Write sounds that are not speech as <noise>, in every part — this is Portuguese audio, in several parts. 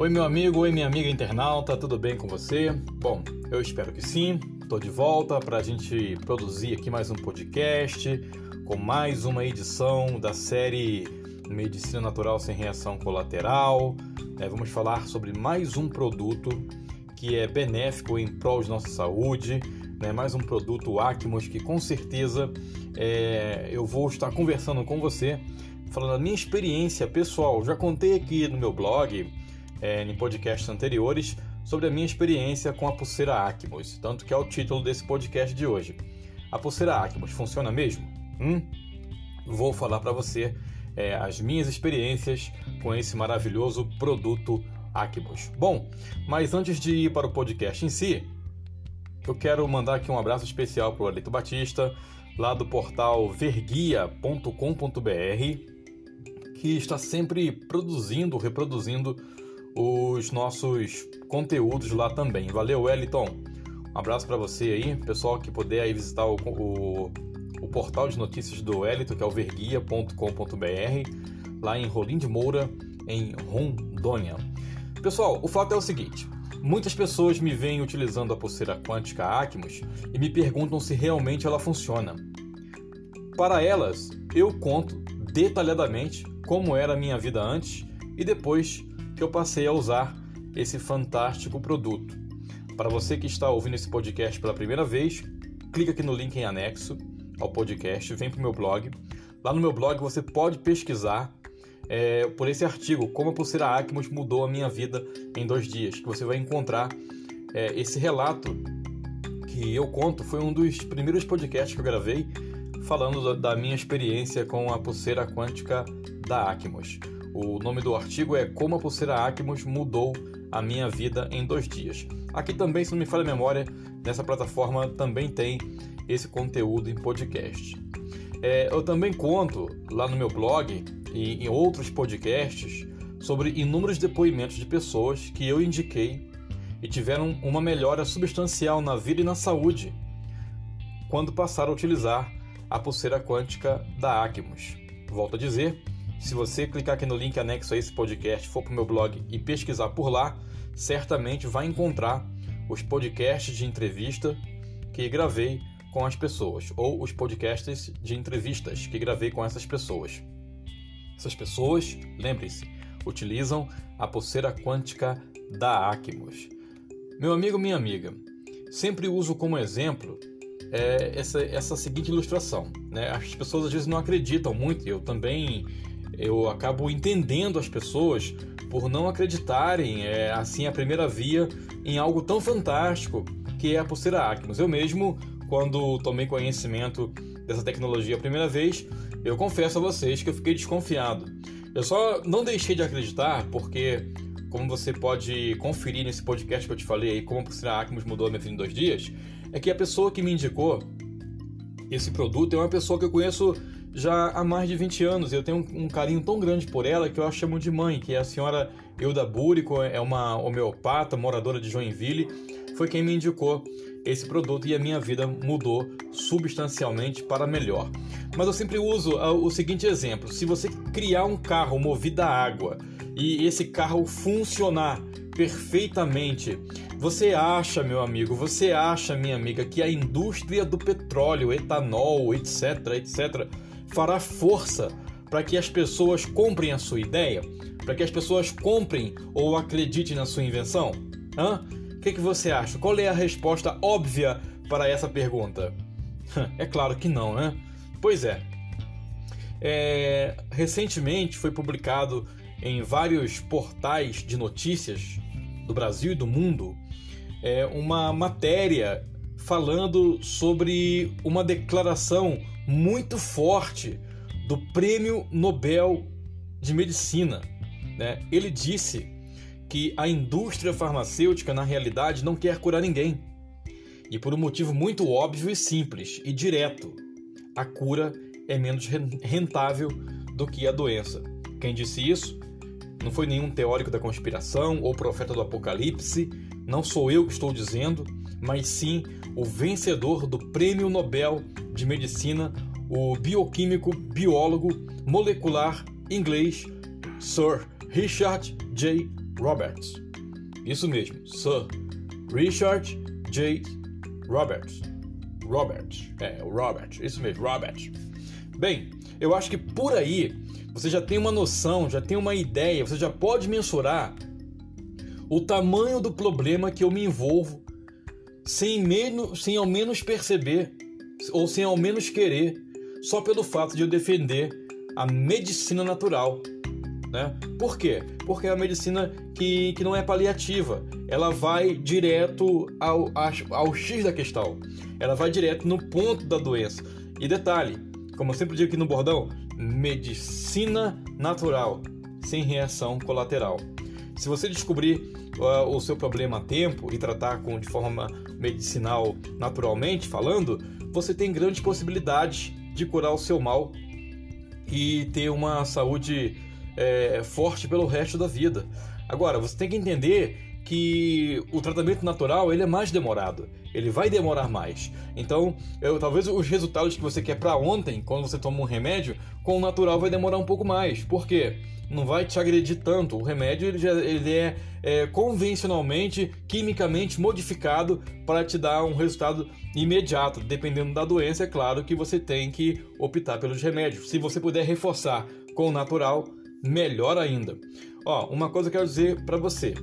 Oi, meu amigo, oi, minha amiga internauta, tudo bem com você? Bom, eu espero que sim. Estou de volta para a gente produzir aqui mais um podcast com mais uma edição da série Medicina Natural sem Reação Colateral. É, vamos falar sobre mais um produto que é benéfico em prol de nossa saúde, né? mais um produto Acmos que com certeza é, eu vou estar conversando com você, falando da minha experiência pessoal. Já contei aqui no meu blog é, em podcasts anteriores sobre a minha experiência com a pulseira Acmos, tanto que é o título desse podcast de hoje. A pulseira Acmos funciona mesmo? Hum? Vou falar para você é, as minhas experiências com esse maravilhoso produto Acmos. Bom, mas antes de ir para o podcast em si, eu quero mandar aqui um abraço especial para o Alito Batista, lá do portal verguia.com.br, que está sempre produzindo, reproduzindo os nossos conteúdos lá também. Valeu, Wellington. Um abraço para você aí, pessoal que puder aí visitar o, o, o portal de notícias do Wellington, que é o verguia.com.br, lá em Rolim de Moura, em Rondônia. Pessoal, o fato é o seguinte: muitas pessoas me veem utilizando a pulseira quântica Acmos e me perguntam se realmente ela funciona. Para elas, eu conto detalhadamente como era a minha vida antes e depois que eu passei a usar esse fantástico produto. Para você que está ouvindo esse podcast pela primeira vez, clica aqui no link em anexo ao podcast, vem para o meu blog. Lá no meu blog você pode pesquisar é, por esse artigo, como a pulseira Acmos mudou a minha vida em dois dias, que você vai encontrar é, esse relato que eu conto, foi um dos primeiros podcasts que eu gravei falando da minha experiência com a pulseira quântica da Acmos. O nome do artigo é Como a pulseira Acmos mudou a minha vida em dois dias. Aqui também, se não me falha a memória, nessa plataforma também tem esse conteúdo em podcast. É, eu também conto lá no meu blog e em outros podcasts sobre inúmeros depoimentos de pessoas que eu indiquei e tiveram uma melhora substancial na vida e na saúde quando passaram a utilizar a pulseira quântica da Acmos. Volto a dizer, se você clicar aqui no link anexo a esse podcast, for para o meu blog e pesquisar por lá, certamente vai encontrar os podcasts de entrevista que gravei com as pessoas, ou os podcasts de entrevistas que gravei com essas pessoas. Essas pessoas, lembre-se, utilizam a pulseira quântica da Acmos. Meu amigo, minha amiga, sempre uso como exemplo é, essa, essa seguinte ilustração. Né? As pessoas às vezes não acreditam muito, eu também eu acabo entendendo as pessoas por não acreditarem é, assim à primeira via em algo tão fantástico que é a pulseira Acmos. Eu mesmo, quando tomei conhecimento dessa tecnologia a primeira vez, eu confesso a vocês que eu fiquei desconfiado. Eu só não deixei de acreditar porque, como você pode conferir nesse podcast que eu te falei aí, como a pulseira Acmos mudou a minha vida em dois dias, é que a pessoa que me indicou esse produto é uma pessoa que eu conheço já há mais de 20 anos. Eu tenho um, carinho tão grande por ela que eu a chamo de mãe, que é a senhora Euda Búrico, é uma homeopata, moradora de Joinville, foi quem me indicou esse produto e a minha vida mudou substancialmente para melhor. Mas eu sempre uso ah, o seguinte exemplo: se você criar um carro movido a água e esse carro funcionar perfeitamente, você acha, meu amigo, você acha, minha amiga, que a indústria do petróleo, etanol, etc, etc, fará força para que as pessoas comprem a sua ideia? Para que as pessoas comprem ou acreditem na sua invenção? Hã? O que, que você acha? Qual é a resposta óbvia para essa pergunta? É claro que não, né? Pois é. é. Recentemente foi publicado em vários portais de notícias do Brasil e do mundo é, uma matéria falando sobre uma declaração muito forte do Prêmio Nobel de Medicina. Né? Ele disse que a indústria farmacêutica, na realidade, não quer curar ninguém. E por um motivo muito óbvio e simples e direto: a cura é menos rentável do que a doença. Quem disse isso? Não foi nenhum teórico da conspiração ou profeta do apocalipse, não sou eu que estou dizendo, mas sim o vencedor do Prêmio Nobel de Medicina, o bioquímico, biólogo molecular inglês Sir Richard J. Roberts. Isso mesmo, Sir Richard J. Roberts. Roberts. É, o Robert. Isso mesmo, Robert. Bem, eu acho que por aí você já tem uma noção, já tem uma ideia, você já pode mensurar o tamanho do problema que eu me envolvo sem, menos, sem ao menos perceber ou sem ao menos querer, só pelo fato de eu defender a medicina natural. Né? Por quê? Porque é a medicina que, que não é paliativa, ela vai direto ao, ao X da questão, ela vai direto no ponto da doença. E detalhe, como eu sempre digo aqui no bordão, medicina natural, sem reação colateral. Se você descobrir uh, o seu problema a tempo e tratar com, de forma medicinal naturalmente falando, você tem grandes possibilidades de curar o seu mal e ter uma saúde é, forte pelo resto da vida. Agora, você tem que entender que o tratamento natural ele é mais demorado, ele vai demorar mais. Então, eu, talvez os resultados que você quer para ontem, quando você toma um remédio, com o natural vai demorar um pouco mais. Por quê? Não vai te agredir tanto. O remédio ele, já, ele é, é convencionalmente, quimicamente modificado para te dar um resultado imediato. Dependendo da doença, é claro que você tem que optar pelos remédios. Se você puder reforçar com o natural, melhor ainda. Ó, uma coisa que eu quero dizer para você.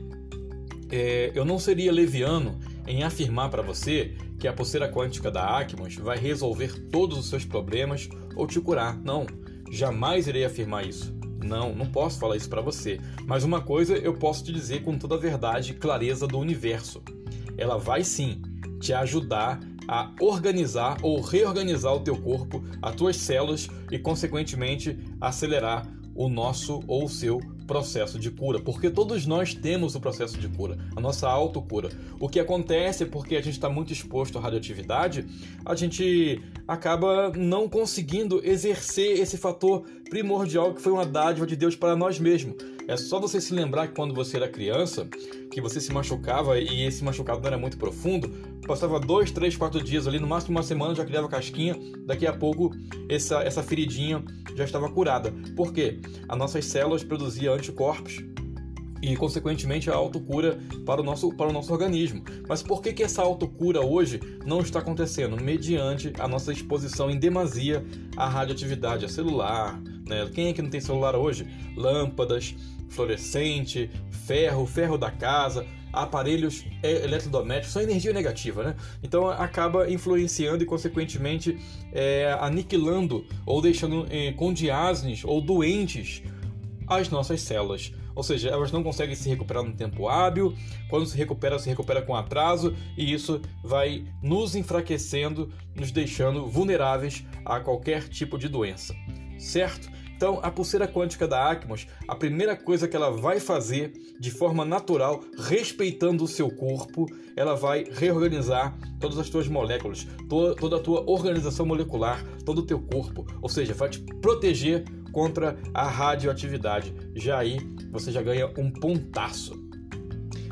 É, eu não seria leviano em afirmar para você que a pulseira quântica da Acmos vai resolver todos os seus problemas ou te curar. Não, jamais irei afirmar isso. Não, não posso falar isso para você. Mas uma coisa eu posso te dizer com toda a verdade e clareza do universo. Ela vai sim te ajudar a organizar ou reorganizar o teu corpo, as tuas células e consequentemente acelerar o nosso ou o seu processo de cura, porque todos nós temos o processo de cura, a nossa autocura. O que acontece é porque a gente está muito exposto à radioatividade, a gente acaba não conseguindo exercer esse fator primordial que foi uma dádiva de Deus para nós mesmos. É só você se lembrar que quando você era criança, que você se machucava e esse machucado não era muito profundo, passava dois, três, quatro dias ali, no máximo uma semana já criava casquinha, daqui a pouco essa, essa feridinha já estava curada. Por quê? As nossas células produziam anticorpos e, consequentemente, a autocura para o nosso, para o nosso organismo. Mas por que, que essa autocura hoje não está acontecendo? Mediante a nossa exposição em demasia à radioatividade, a celular. Né? Quem é que não tem celular hoje? Lâmpadas, fluorescente, ferro, ferro da casa, aparelhos eletrodomésticos, são energia negativa, né? Então acaba influenciando e, consequentemente, é, aniquilando ou deixando é, com diásenes ou doentes as nossas células. Ou seja, elas não conseguem se recuperar no tempo hábil, quando se recupera, se recupera com atraso, e isso vai nos enfraquecendo, nos deixando vulneráveis a qualquer tipo de doença. Certo? Então, a pulseira quântica da Acmos, a primeira coisa que ela vai fazer de forma natural, respeitando o seu corpo, ela vai reorganizar todas as tuas moléculas, toda, toda a tua organização molecular, todo o teu corpo, ou seja, vai te proteger contra a radioatividade. Já aí você já ganha um pontaço.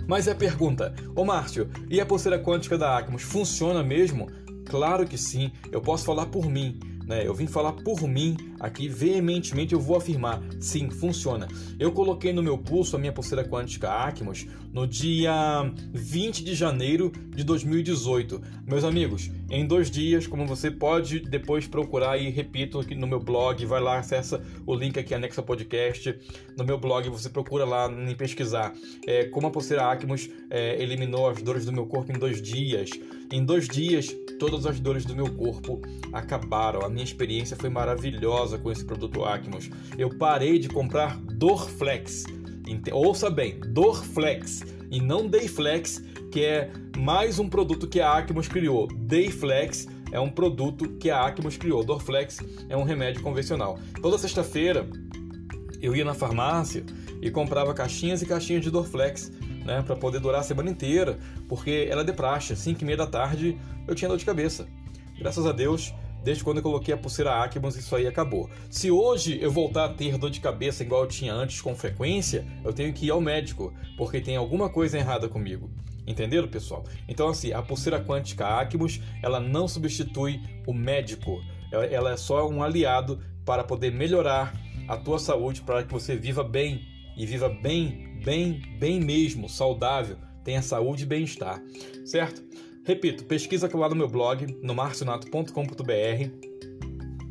Mas é a pergunta, ô Márcio, e a pulseira quântica da Acmos funciona mesmo? Claro que sim, eu posso falar por mim. Né? Eu vim falar por mim aqui veementemente, eu vou afirmar, sim, funciona. Eu coloquei no meu pulso a minha pulseira quântica Acmos no dia 20 de janeiro de 2018. Meus amigos, em dois dias, como você pode depois procurar e repito aqui no meu blog, vai lá, acessa o link aqui anexo ao podcast. No meu blog você procura lá em pesquisar é, como a pulseira Acmos é, eliminou as dores do meu corpo em dois dias. Em dois dias, todas as dores do meu corpo acabaram. A minha experiência foi maravilhosa com esse produto Acmos. Eu parei de comprar Dorflex. Ouça bem, Dorflex e não Dayflex, que é mais um produto que a Acmos criou. Dayflex é um produto que a Acmos criou. Dorflex é um remédio convencional. Toda sexta-feira eu ia na farmácia e comprava caixinhas e caixinhas de Dorflex, né, para poder durar a semana inteira, porque ela é de praxe, 5 e meia da tarde eu tinha dor de cabeça. Graças a Deus, Desde quando eu coloquei a pulseira Acmos, isso aí acabou. Se hoje eu voltar a ter dor de cabeça igual eu tinha antes com frequência, eu tenho que ir ao médico, porque tem alguma coisa errada comigo. Entenderam, pessoal? Então, assim, a pulseira quântica Acmos, ela não substitui o médico. Ela é só um aliado para poder melhorar a tua saúde, para que você viva bem e viva bem bem, bem mesmo, saudável, tenha saúde e bem-estar, certo? Repito, pesquisa lá no meu blog, no marcionato.com.br.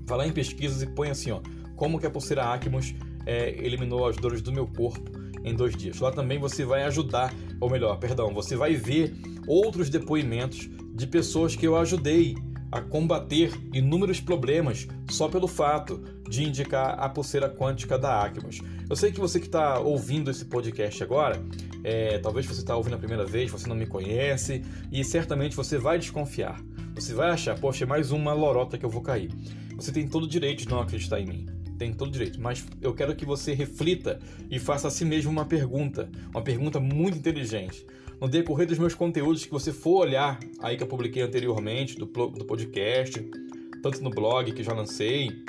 Vai lá em pesquisas e põe assim, ó, como que a pulseira Acmos é, eliminou as dores do meu corpo em dois dias. Lá também você vai ajudar, ou melhor, perdão, você vai ver outros depoimentos de pessoas que eu ajudei a combater inúmeros problemas só pelo fato de indicar a pulseira quântica da Acmos. Eu sei que você que está ouvindo esse podcast agora, é, talvez você está ouvindo a primeira vez, você não me conhece e certamente você vai desconfiar. Você vai achar, poxa, é mais uma lorota que eu vou cair. Você tem todo o direito de não acreditar em mim. Tem todo o direito, mas eu quero que você reflita e faça a si mesmo uma pergunta, uma pergunta muito inteligente no decorrer dos meus conteúdos que você for olhar aí que eu publiquei anteriormente, do, do podcast, tanto no blog que já lancei,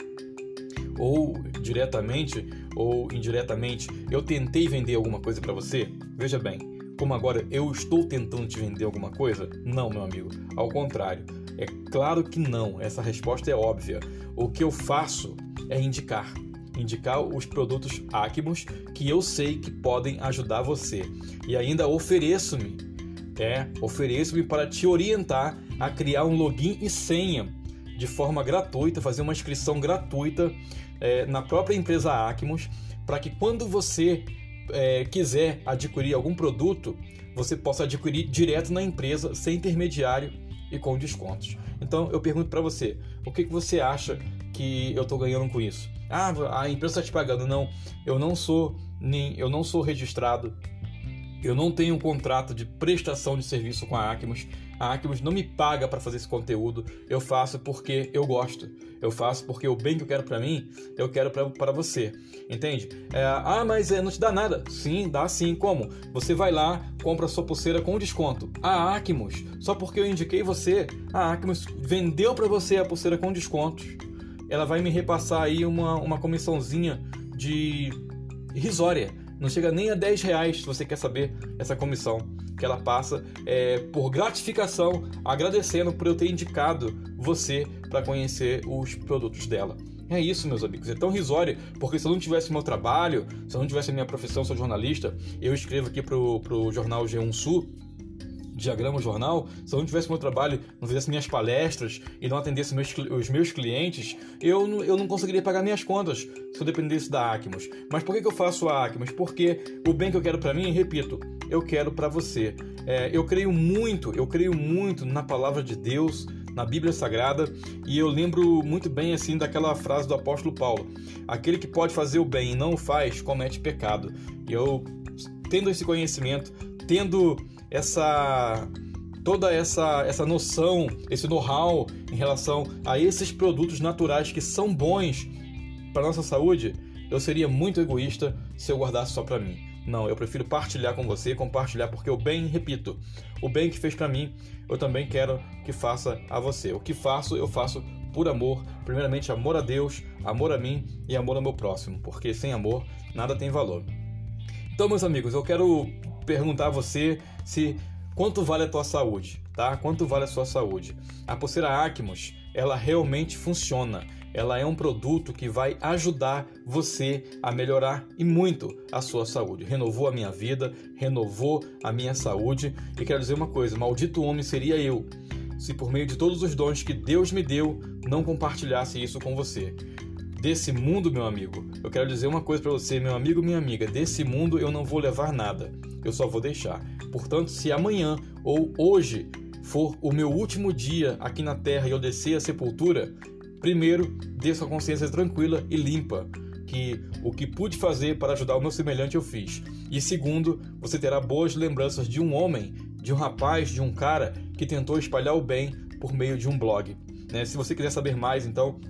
ou diretamente ou indiretamente, eu tentei vender alguma coisa para você? Veja bem, como agora eu estou tentando te vender alguma coisa? Não, meu amigo. Ao contrário. É claro que não. Essa resposta é óbvia. O que eu faço é indicar indicar os produtos Acmos que eu sei que podem ajudar você. E ainda ofereço-me, é, ofereço-me para te orientar a criar um login e senha de forma gratuita, fazer uma inscrição gratuita é, na própria empresa Acmos, para que quando você é, quiser adquirir algum produto, você possa adquirir direto na empresa, sem intermediário e com descontos. Então eu pergunto para você, o que, que você acha que eu estou ganhando com isso? Ah, a empresa está te pagando. Não, eu não sou nem eu não sou registrado. Eu não tenho um contrato de prestação de serviço com a Acmos. A Acmos não me paga para fazer esse conteúdo. Eu faço porque eu gosto. Eu faço porque o bem que eu quero para mim, eu quero para você. Entende? É, ah, mas é, não te dá nada. Sim, dá sim. Como? Você vai lá, compra sua pulseira com desconto. A Acmos, só porque eu indiquei você, a Acmos vendeu para você a pulseira com descontos ela vai me repassar aí uma, uma comissãozinha de risória. Não chega nem a 10 reais se você quer saber essa comissão que ela passa é, por gratificação, agradecendo por eu ter indicado você para conhecer os produtos dela. É isso, meus amigos. É tão risório, porque se eu não tivesse meu trabalho, se eu não tivesse minha profissão, sou jornalista, eu escrevo aqui pro, pro jornal G1 Sul, diagrama jornal, se eu não tivesse meu trabalho, não fizesse minhas palestras e não atendesse meus, os meus clientes, eu, não, eu não conseguiria pagar minhas contas se eu dependesse da Acmos. Mas por que, que eu faço a Acmos? Porque o bem que eu quero para mim, repito, eu quero para você. É, eu creio muito, eu creio muito na palavra de Deus, na Bíblia Sagrada, e eu lembro muito bem assim daquela frase do apóstolo Paulo: aquele que pode fazer o bem e não o faz, comete pecado. E eu, tendo esse conhecimento, tendo essa toda essa, essa noção, esse know-how em relação a esses produtos naturais que são bons para nossa saúde, eu seria muito egoísta se eu guardasse só para mim. Não, eu prefiro partilhar com você, compartilhar porque o bem, repito, o bem que fez para mim, eu também quero que faça a você. O que faço, eu faço por amor, primeiramente amor a Deus, amor a mim e amor ao meu próximo, porque sem amor nada tem valor. Então, meus amigos, eu quero perguntar a você se quanto vale a tua saúde, tá? Quanto vale a sua saúde? A pulseira Acmos, ela realmente funciona. Ela é um produto que vai ajudar você a melhorar e muito a sua saúde. Renovou a minha vida, renovou a minha saúde. E quero dizer uma coisa: maldito homem seria eu se por meio de todos os dons que Deus me deu, não compartilhasse isso com você desse mundo, meu amigo, eu quero dizer uma coisa para você, meu amigo, minha amiga, desse mundo eu não vou levar nada, eu só vou deixar. Portanto, se amanhã ou hoje for o meu último dia aqui na terra e eu descer a sepultura, primeiro, dê sua consciência tranquila e limpa, que o que pude fazer para ajudar o meu semelhante eu fiz. E segundo, você terá boas lembranças de um homem, de um rapaz, de um cara que tentou espalhar o bem por meio de um blog. Né? Se você quiser saber mais, então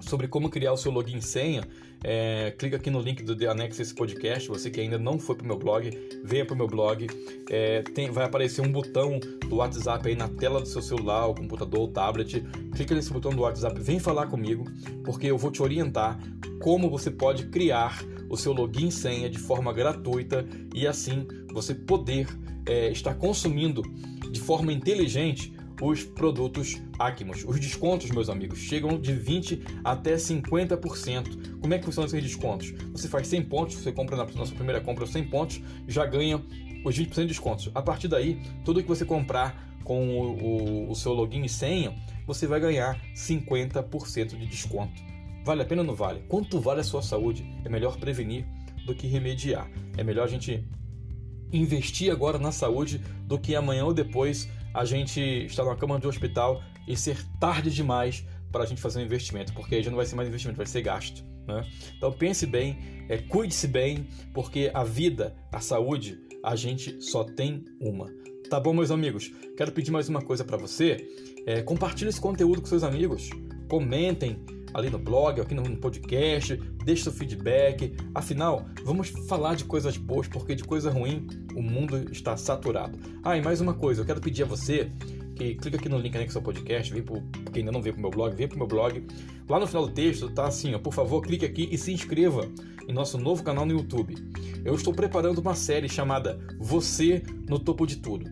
sobre como criar o seu login e senha, é, clica aqui no link do The Annex esse podcast. Você que ainda não foi para o meu blog, venha para o meu blog. É, tem, vai aparecer um botão do WhatsApp aí na tela do seu celular, o computador, o tablet. Clica nesse botão do WhatsApp, vem falar comigo, porque eu vou te orientar como você pode criar o seu login e senha de forma gratuita e assim você poder é, estar consumindo de forma inteligente os produtos Acmos. Os descontos, meus amigos, chegam de 20 até 50%. Como é que funcionam esses descontos? Você faz 100 pontos, você compra na nossa primeira compra 100 pontos, já ganha os 20% de descontos. A partir daí, tudo que você comprar com o, o, o seu login e senha, você vai ganhar 50% de desconto. Vale a pena ou não vale? Quanto vale a sua saúde? É melhor prevenir do que remediar. É melhor a gente investir agora na saúde do que amanhã ou depois a gente estar na cama de um hospital e ser tarde demais para a gente fazer um investimento, porque aí já não vai ser mais investimento, vai ser gasto. Né? Então pense bem, é, cuide-se bem, porque a vida, a saúde, a gente só tem uma. Tá bom, meus amigos? Quero pedir mais uma coisa para você. É, compartilhe esse conteúdo com seus amigos. Comentem ali no blog, aqui no podcast, deixe seu feedback. Afinal, vamos falar de coisas boas, porque de coisa ruim o mundo está saturado. Ah, e mais uma coisa, eu quero pedir a você que clica aqui no link anexo ao podcast, vem pro, quem ainda não veio pro meu blog, vem pro meu blog. Lá no final do texto tá assim, ó, por favor, clique aqui e se inscreva em nosso novo canal no YouTube. Eu estou preparando uma série chamada Você no Topo de Tudo.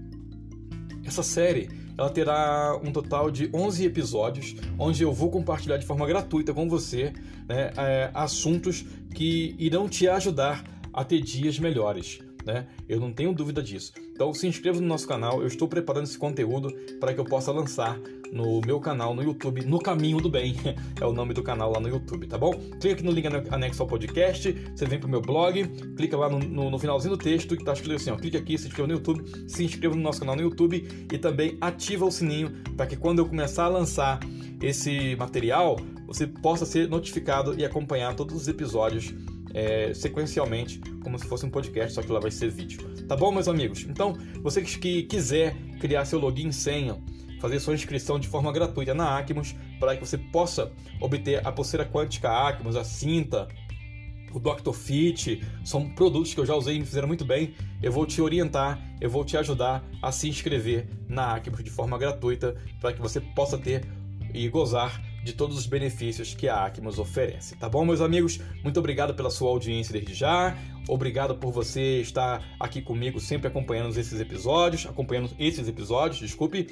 Essa série ela terá um total de 11 episódios, onde eu vou compartilhar de forma gratuita com você né, é, assuntos que irão te ajudar a ter dias melhores né? Eu não tenho dúvida disso. Então se inscreva no nosso canal, eu estou preparando esse conteúdo para que eu possa lançar no meu canal no YouTube, no Caminho do Bem, <laughs> é o nome do canal lá no YouTube, tá bom? Clica aqui no link anexo ao podcast, você vem pro meu blog, clica lá no, no, no finalzinho do texto que tá escrito assim, ó, clica aqui, se inscreva no YouTube, se inscreva no nosso canal no YouTube e também ativa o sininho para que quando eu começar a lançar esse material, você possa ser notificado e acompanhar todos os episódios é, sequencialmente, como se fosse um podcast, só que lá vai ser vídeo. Tá bom, meus amigos? Então, você que quiser criar seu login e senha, fazer sua inscrição de forma gratuita na Acmos, para que você possa obter a pulseira quântica Acmos, a cinta, o Dr. Fit, são produtos que eu já usei e me fizeram muito bem. Eu vou te orientar, eu vou te ajudar a se inscrever na Acmos de forma gratuita, para que você possa ter e gozar de todos os benefícios que a Acmos oferece. Tá bom, meus amigos? Muito obrigado pela sua audiência desde já. Obrigado por você estar aqui comigo, sempre acompanhando esses episódios, acompanhando esses episódios, desculpe.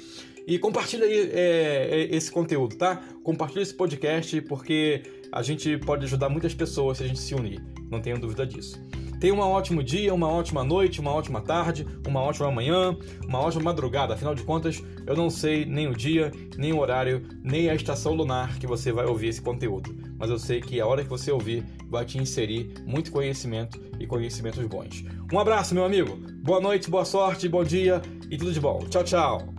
E compartilha aí é, é esse conteúdo, tá? Compartilha esse podcast porque a gente pode ajudar muitas pessoas se a gente se unir. Não tenho dúvida disso. Tenha um ótimo dia, uma ótima noite, uma ótima tarde, uma ótima manhã, uma ótima madrugada. Afinal de contas, eu não sei nem o dia, nem o horário, nem a estação lunar que você vai ouvir esse conteúdo. Mas eu sei que a hora que você ouvir vai te inserir muito conhecimento e conhecimentos bons. Um abraço, meu amigo. Boa noite, boa sorte, bom dia e tudo de bom. Tchau, tchau.